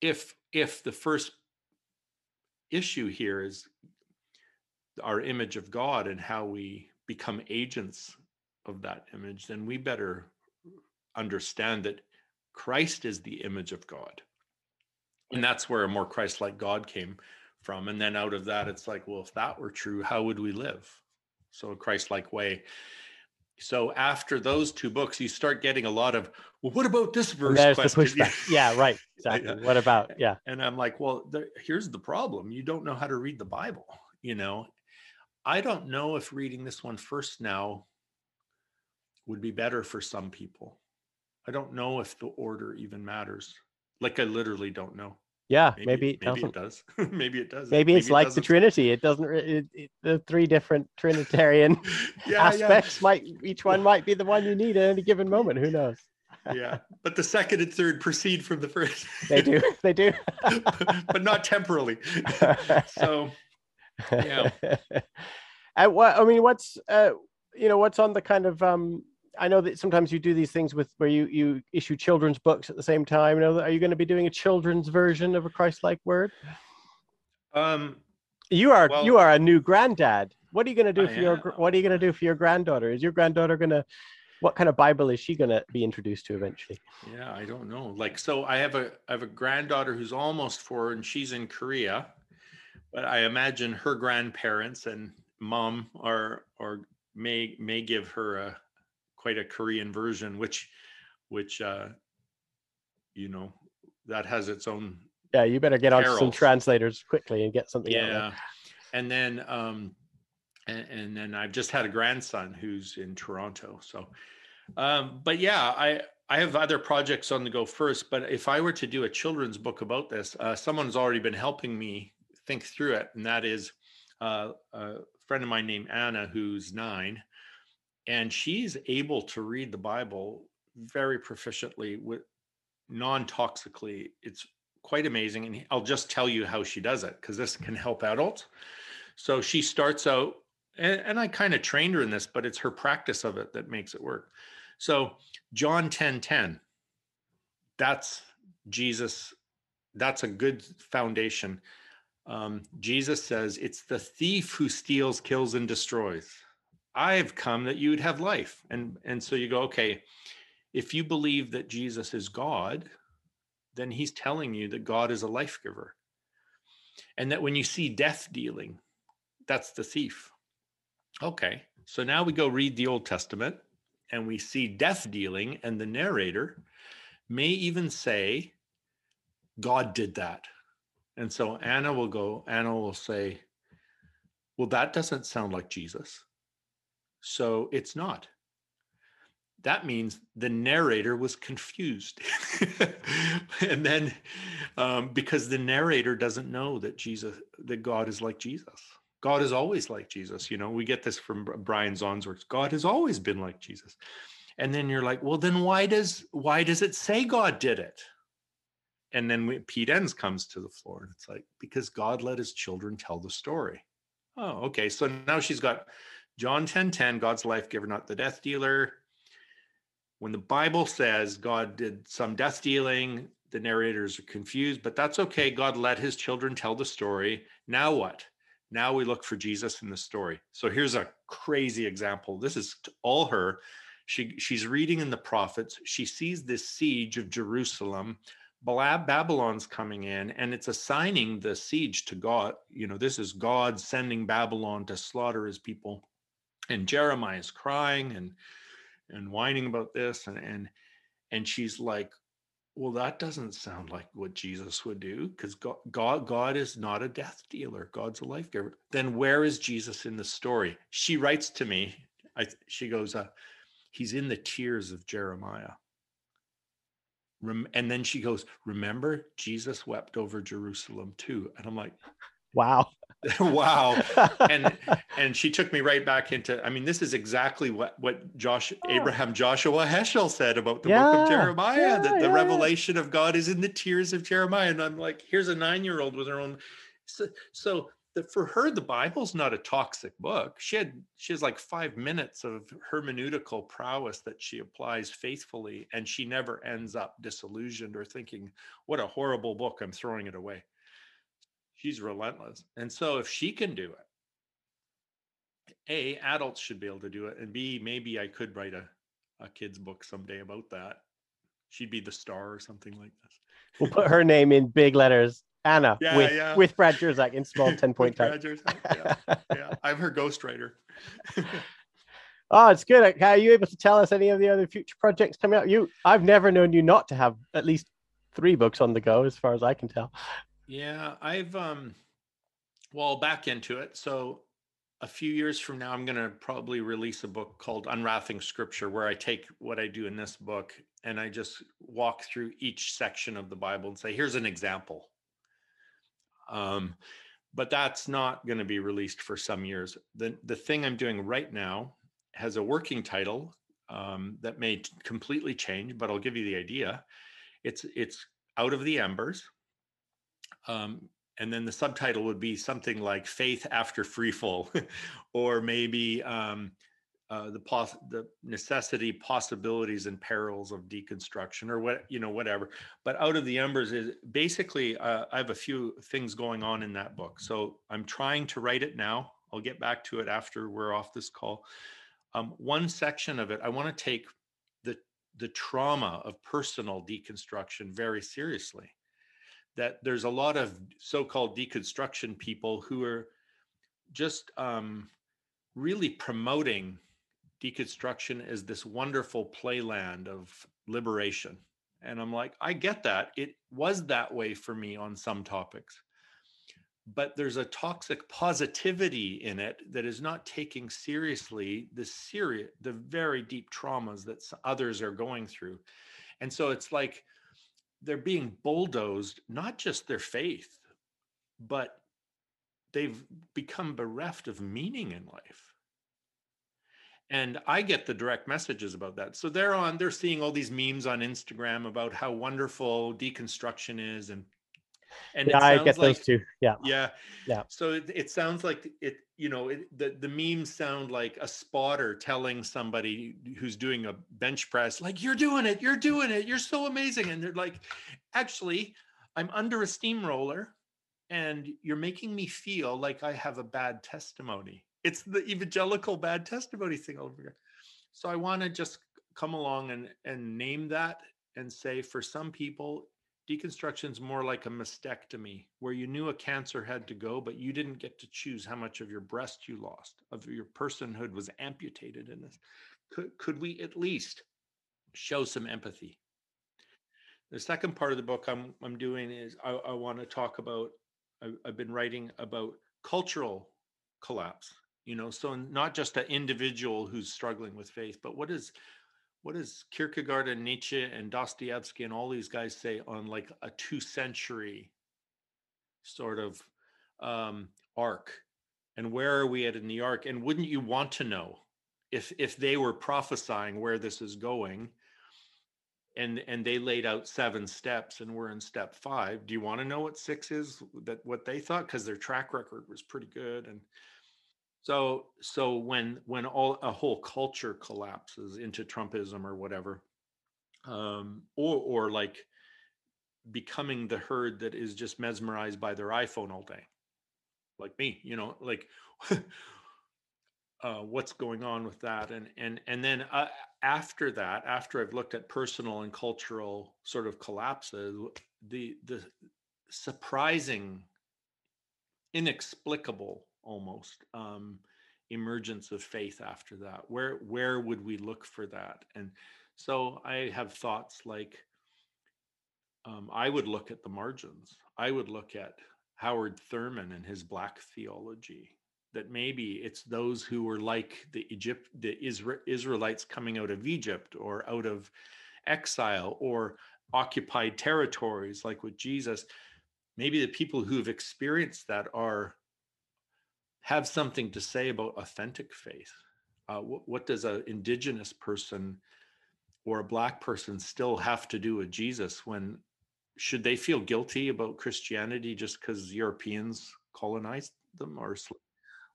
if if the first issue here is our image of god and how we become agents of that image then we better understand that christ is the image of god and that's where a more christ-like god came from and then out of that it's like well if that were true how would we live? So a christ-like way. So after those two books you start getting a lot of well what about this verse there's the pushback. Yeah right. [LAUGHS] Exactly. Yeah. what about yeah. And i'm like well there, here's the problem. You don't know how to read the bible you know? I don't know if reading this one first now would be better for some people. I don't know if the order even matters. Like I literally don't know. Yeah, maybe maybe it, maybe it does. [LAUGHS] maybe it does. Maybe, maybe it's it like doesn't. the Trinity. It doesn't. It, it, the three different [LAUGHS] Trinitarian [LAUGHS] yeah, aspects yeah. might each one might be the one you need at any given moment. Who knows? yeah, but the second and third proceed from the first. they do. They do. but not temporally. so, yeah. And what I mean, what's uh, you know, what's on the kind of um I know that sometimes you do these things with where you you issue children's books at the same time. You know, are you going to be doing a children's version of a Christ-like word? Um, you are well, you are a new granddad. What are you going to do I for am. your What are you going to do for your granddaughter? Is your granddaughter going to what kind of Bible is she going to be introduced to eventually? Yeah, I don't know. Like, so I have a I have a granddaughter who's almost four, and she's in Korea. But I imagine her grandparents and mom are or may may give her a quite a Korean version, which which uh, you know that has its own. Yeah, you better get on some translators quickly and get something. Yeah, and then um, and, and, then I've just had a grandson who's in Toronto. So, um, but yeah, I I have other projects on the go first. But if I were to do a children's book about this, uh, someone's already been helping me think through it, and that is uh, a friend of mine named Anna, who's nine and she's able to read the bible very proficiently with non-toxically. It's quite amazing and i'll just tell you how she does it because this can help adults. So she starts out and, and i kind of trained her in this but it's her practice of it that makes it work. So john 10 10 that's jesus that's a good foundation. Um, jesus says it's the thief who steals kills and destroys I've come that you would have life. And and so you go, okay, if you believe that Jesus is God, then he's telling you that God is a life giver. And that when you see death dealing, that's the thief. Okay. So now we go read the Old Testament and we see death dealing, and the narrator may even say, God did that. And so Anna will go, Anna will say, Well, that doesn't sound like Jesus. So it's not. That means the narrator was confused. [LAUGHS] and then, um, because the narrator doesn't know that Jesus, that God is like Jesus. God is always like Jesus. You know, we get this from Brian Zahnd's works. God has always been like Jesus. And then you're like, well, then why does why does it say God did it? And then we, Pete Enns comes to the floor, and it's like because God let His children tell the story. Oh, okay. So now she's got John 10 10, God's life giver, not the death dealer. When the Bible says God did some death dealing, the narrators are confused, but that's okay. God let his children tell the story. Now what? Now we look for Jesus in the story. So here's a crazy example. This is all her. She she's reading in the prophets. She sees this siege of Jerusalem. Babylon's coming in, and it's assigning the siege to God. You know, this is God sending Babylon to slaughter his people. And Jeremiah is crying and and whining about this, and and and she's like, well, that doesn't sound like what Jesus would do because God, God, God is not a death dealer. God's a life giver. Then where is Jesus in the story? She writes to me. I, she goes, uh, he's in the tears of Jeremiah. Rem- and then she goes, remember, Jesus wept over Jerusalem too. And I'm like, wow. [LAUGHS] wow. And [LAUGHS] and she took me right back into i mean this is exactly what what josh oh. abraham joshua heschel said about the yeah, book of jeremiah yeah, that the yeah. revelation of god is in the tears of jeremiah. And i'm like here's a nine year old with her own so, so that for her the bible's not a toxic book. She had she has like five minutes of hermeneutical prowess that she applies faithfully and she never ends up disillusioned or thinking what a horrible book i'm throwing it away she's relentless. And so if she can do it, A, adults should be able to do it. And B, maybe I could write a, a kid's book someday about that. She'd be the star or something like this. We'll put her name in big letters. Anna yeah, with, yeah. with Brad Jersak in small 10 point type. yeah, yeah. I'm her ghostwriter. [LAUGHS] oh, it's good. Are you able to tell us any of the other future projects coming out? You, I've never known you not to have at least three books on the go, as far as I can tell. Yeah, I've um well back into it. So a few years from now I'm going to probably release a book called Unwrapping Scripture where I take what I do in this book and I just walk through each section of the Bible and say here's an example. Um but that's not going to be released for some years. The the thing I'm doing right now has a working title um, that may t- completely change, but I'll give you the idea. It's it's out of the embers um, and then the subtitle would be something like "Faith After Freefall," [LAUGHS] or maybe um, uh, the pos- the necessity, possibilities, and perils of deconstruction, or what you know, whatever. But out of the embers is basically uh, I have a few things going on in that book, so I'm trying to write it now. I'll get back to it after we're off this call. Um, one section of it, I want to take the the trauma of personal deconstruction very seriously that there's a lot of so-called deconstruction people who are just um, really promoting deconstruction as this wonderful playland of liberation. And i'm like i get that. It was that way for me on some topics. But there's a toxic positivity in it that is not taking seriously the serious the very deep traumas that others are going through. And so it's like they're being bulldozed not just their faith but they've become bereft of meaning in life. And i get the direct messages about that. So they're on they're seeing all these memes on instagram about how wonderful deconstruction is and and yeah, I get like, those too. Yeah. Yeah. Yeah. So it, it sounds like it, you know, it, the, the memes sound like a spotter telling somebody who's doing a bench press, like, you're doing it, you're doing it, you're so amazing. And they're like, actually, I'm under a steamroller and you're making me feel like I have a bad testimony. It's the evangelical bad testimony thing over here. So I want to just come along and, and name that and say for some people Deconstruction is more like a mastectomy, where you knew a cancer had to go, but you didn't get to choose how much of your breast you lost, of your personhood was amputated in this. Could, could we at least show some empathy? The second part of the book I'm, I'm doing is I, I want to talk about, I, I've been writing about cultural collapse, you know, so not just an individual who's struggling with faith, but what is what does Kierkegaard and Nietzsche and Dostoevsky and all these guys say on like a two century sort of um, arc and where are we at in the arc? And wouldn't you want to know if if they were prophesying where this is going? And and they laid out seven steps, and we're in step five. Do you want to know what six is? That what they thought because their track record was pretty good, and so so when when all a whole culture collapses into Trumpism or whatever, um, or or like becoming the herd that is just mesmerized by their iPhone all day, like me, you know, like [LAUGHS] uh, what's going on with that, and and and then uh, after that, after I've looked at personal and cultural sort of collapses, the the surprising, inexplicable almost um, emergence of faith after that. Where where would we look for that? And so i have thoughts like um, i would look at the margins. I would look at howard thurman and his black theology that maybe it's those who were like the egypt the Isra- israelites coming out of egypt or out of exile or occupied territories like with jesus. Maybe the people who have experienced that are have something to say about authentic faith. Uh, what, what does an indigenous person or a black person still have to do with Jesus when should they feel guilty about Christianity just because Europeans colonized them or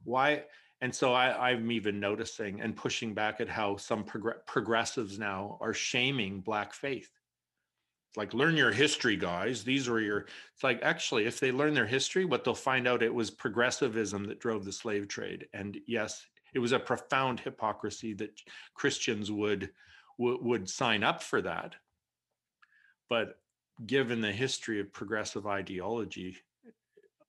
why? And so I, I'm even noticing and pushing back at how some prog- progressives now are shaming black faith like learn your history guys. These were your it's like actually if they learn their history what they'll find out it was progressivism that drove the slave trade. And yes it was a profound hypocrisy that christians would w- would sign up for that. But given the history of progressive ideology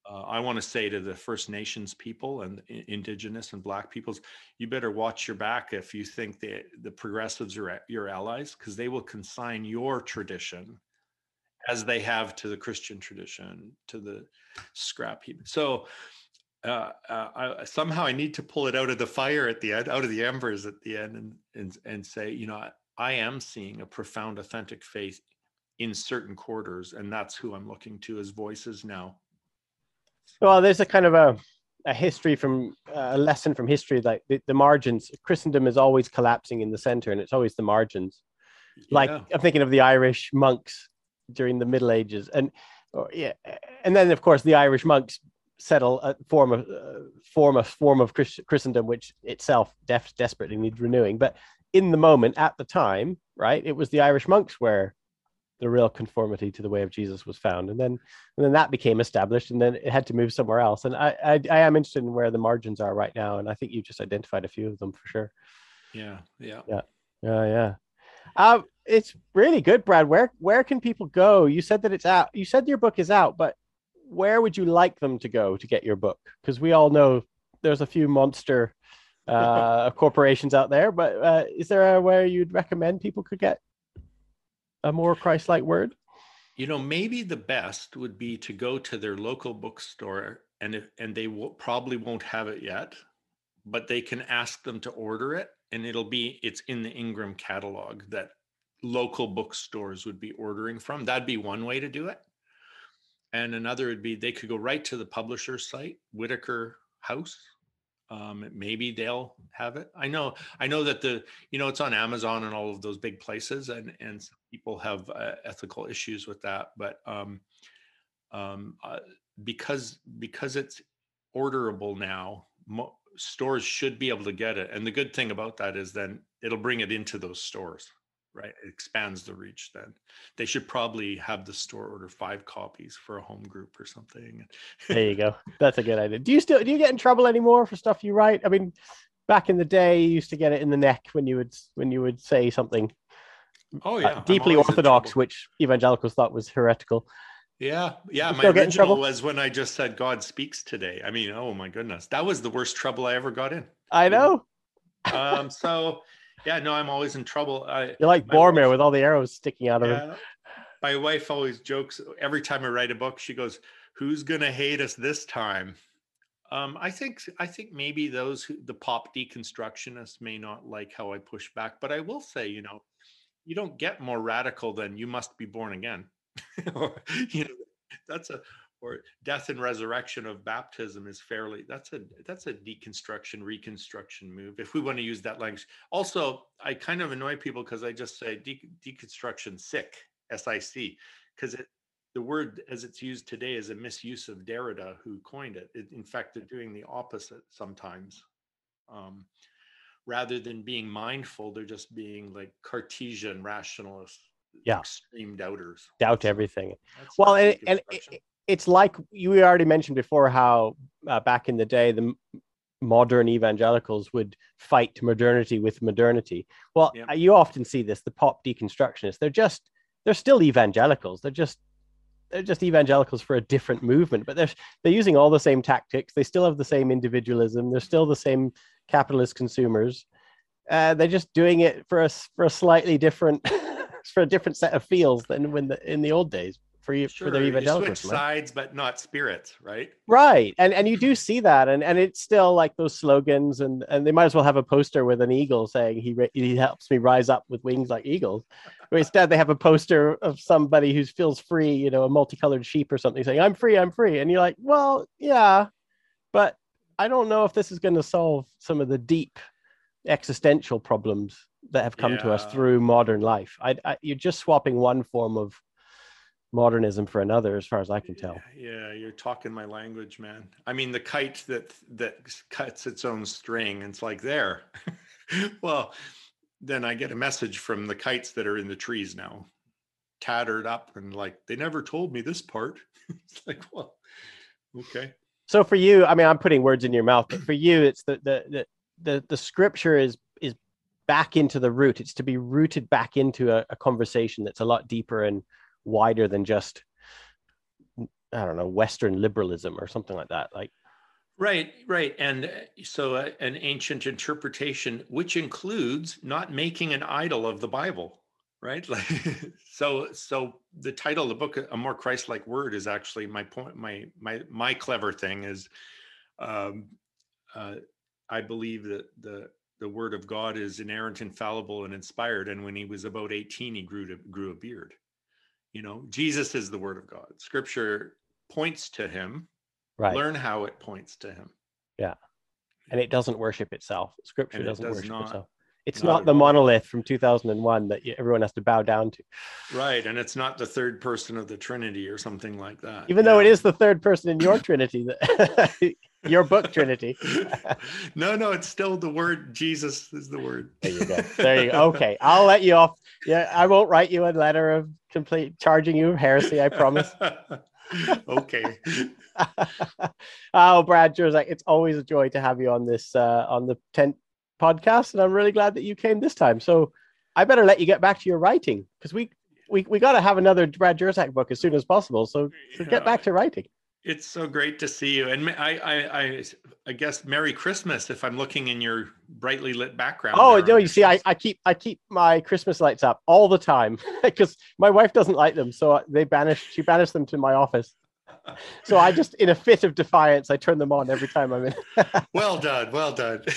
uh, I want to say to the First Nations people and Indigenous and Black peoples, you better watch your back if you think the the progressives are your allies, because they will consign your tradition, as they have to the Christian tradition, to the scrap heap. So. Uh, uh, I, somehow I need to pull it out of the fire at the end, out of the embers at the end, and and and say, you know, I, I am seeing a profound, authentic faith in certain quarters, and that's who I'm looking to as voices now well, there's a kind of a, a history from uh, a lesson from history, like the, the, margins. Christendom is always collapsing in the center, and it's always the margins. Yeah. Like I'm thinking of the Irish monks during the Middle Ages, and or, yeah, and then of course the Irish monks settle a form of uh, form a form of Christ- Christendom, which itself def- desperately needs renewing. But in the moment, at the time, right, it was the Irish monks where the real conformity to the way of Jesus was found, and then and then that became established, and then it had to move somewhere else. And I I, I am interested in where the margins are right now, and I think you just identified a few of them for sure. Yeah, yeah, yeah, yeah, yeah. Um, it's really good, Brad. Where where can people go? You said that it's out. You said your book is out, but where would you like them to go to get your book? Because we all know there's a few monster uh, [LAUGHS] corporations out there, but uh, is there a where you'd recommend people could get a more Christ-like word? You know, maybe the best would be to go to their local bookstore, and if, and they will, probably won't have it yet, but they can ask them to order it, and it'll be it's in the Ingram catalog that local bookstores would be ordering from. That'd be one way to do it. And another would be they could go right to the publisher's site, Whitaker House, um, maybe they'll have it. I know, I know that the, you know, it's on Amazon and all of those big places, and and people have uh, ethical issues with that. But um, um, uh, because because it's orderable now, mo- stores should be able to get it. And the good thing about that is then it'll bring it into those stores right it expands the reach then. They should probably have the store order five copies for a home group or something. There you go. [LAUGHS] That's a good idea. Do you still do you get in trouble anymore for stuff you write? I mean back in the day you used to get it in the neck when you would when you would say something oh yeah. Uh, deeply orthodox which evangelicals thought was heretical. Yeah. Yeah my original was when i just said god speaks today. I mean oh my goodness. That was the worst trouble i ever got in. I know. Um [LAUGHS] so yeah, no, I'm always in trouble. I, You're like Boromir with all the arrows sticking out of yeah, him. My wife always jokes every time I write a book. She goes, "Who's gonna hate us this time?" Um, I think I think maybe those who, the pop deconstructionists may not like how I push back, but I will say, you know, you don't get more radical than you must be born again. [LAUGHS] or, you know, that's a or death and resurrection of baptism is fairly that's a that's a deconstruction reconstruction move if we want to use that language. Also i kind of annoy people because i just say de- deconstruction sick sic because the word as it's used today is a misuse of derrida who coined it, it in fact they're doing the opposite sometimes. Um, rather than being mindful they're just being like cartesian rationalists yeah. extreme doubters. Doubt everything. well and, and it, it's like you already mentioned before how uh, back in the day the modern evangelicals would fight modernity with modernity. Well yeah. you often see this the pop deconstructionists. They're just they're still evangelicals. They're just they're just evangelicals for a different movement but they're they're using all the same tactics. They still have the same individualism. They're still the same capitalist consumers. Uh, they're just doing it for a for a slightly different [LAUGHS] for a different set of feels than when the in the old days for you sure, for their evangelicals. switch sides, but not spirits, right? Right, and and you do see that, and and it's still like those slogans, and and they might as well have a poster with an eagle saying he he helps me rise up with wings like eagles. But instead, they have a poster of somebody who feels free, you know, a multicolored sheep or something, saying "I'm free, I'm free," and you're like, well, yeah, but I don't know if this is going to solve some of the deep existential problems that have come yeah. to us through modern life. I, I, you're just swapping one form of modernism for another, as far as I can tell. Yeah, you're talking my language, man. I mean, the kite that that cuts its own string, it's like there. [LAUGHS] well, then I get a message from the kites that are in the trees now, tattered up, and like they never told me this part. [LAUGHS] it's like, well, okay. So for you, I mean, I'm putting words in your mouth, but for you, it's the the the the, the scripture is is back into the root. It's to be rooted back into a, a conversation that's a lot deeper and wider than just I don't know Western liberalism or something like that. Like Right, right. And uh, so uh, an ancient interpretation, which includes not making an idol of the Bible, right? [LAUGHS] Like, so, so the title of the book, A More Christ-like Word is actually my point. My, my, my clever thing is, um, uh, I believe that the, the word of God is inerrant, infallible, and inspired. And when he was about 18, he grew to, grew a beard. You know, Jesus is the word of God. Scripture points to him. Right. Learn how it points to him. Yeah. And it doesn't worship itself. Scripture and doesn't does worship not, itself. It's not, not the monolith from 2001 that everyone has to bow down to. Right. And it's not the third person of the Trinity or something like that. Even yeah. though it is the third person in your Trinity, [LAUGHS] your book Trinity. [LAUGHS] no, no, it's still the word Jesus is the word. There you go. There you go. Okay. I'll let you off. Yeah. I won't write you a letter of complete charging you of heresy, I promise. [LAUGHS] okay. [LAUGHS] oh, Brad Jersak, it's always a joy to have you on this uh, on the tent podcast, and I'm really glad that you came this time. So I better let you get back to your writing because we we we got to have another Brad Jersak book as soon as possible. So, so get back to writing. It's so great to see you, and I, I, I, I guess Merry Christmas if I'm looking in your brightly lit background. Oh no, you see, I, I keep, I keep my Christmas lights up all the time [LAUGHS] because my wife doesn't like them, so they banish, she banished them to my office. So I just, in a fit of defiance, I turn them on every time I'm in. [LAUGHS] well done, well done. [LAUGHS]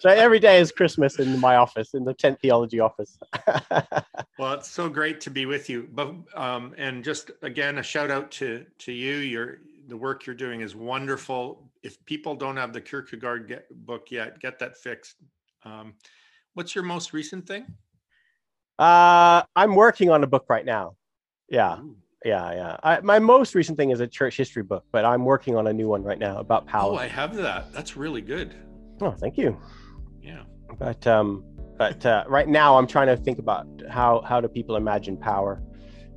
so every day is Christmas in my office, in the tent theology office. [LAUGHS] well, it's so great to be with you. But um, and just again, a shout out to to you. Your the work you're doing is wonderful. If people don't have the Kierkegaard get, book yet, get that fixed. Um, what's your most recent thing? Uh, I'm working on a book right now. Yeah. Ooh. Yeah, yeah. I, my most recent thing is a church history book, but I'm working on a new one right now about power. Oh, I have that. That's really good. Oh, thank you. Yeah. But um, but uh, right now I'm trying to think about how how do people imagine power,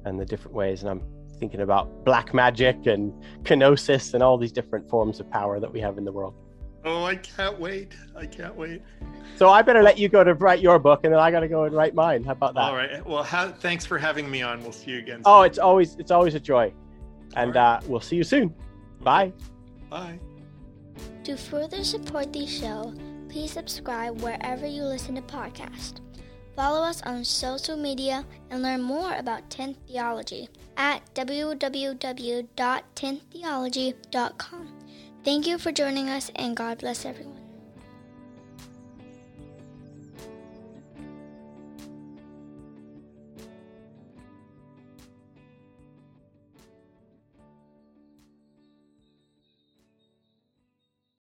and the different ways, and I'm thinking about black magic and kenosis and all these different forms of power that we have in the world. Oh, I can't wait! I can't wait. So I better let you go to write your book, and then I got to go and write mine. How about that? All right. Well, thanks for having me on. We'll see you again. Soon. Oh, it's always it's always a joy, and right. uh, we'll see you soon. Bye. Bye. To further support the show, please subscribe wherever you listen to podcasts. Follow us on social media and learn more about Tent Theology at www.tenttheology.com. Thank you for joining us and God bless everyone.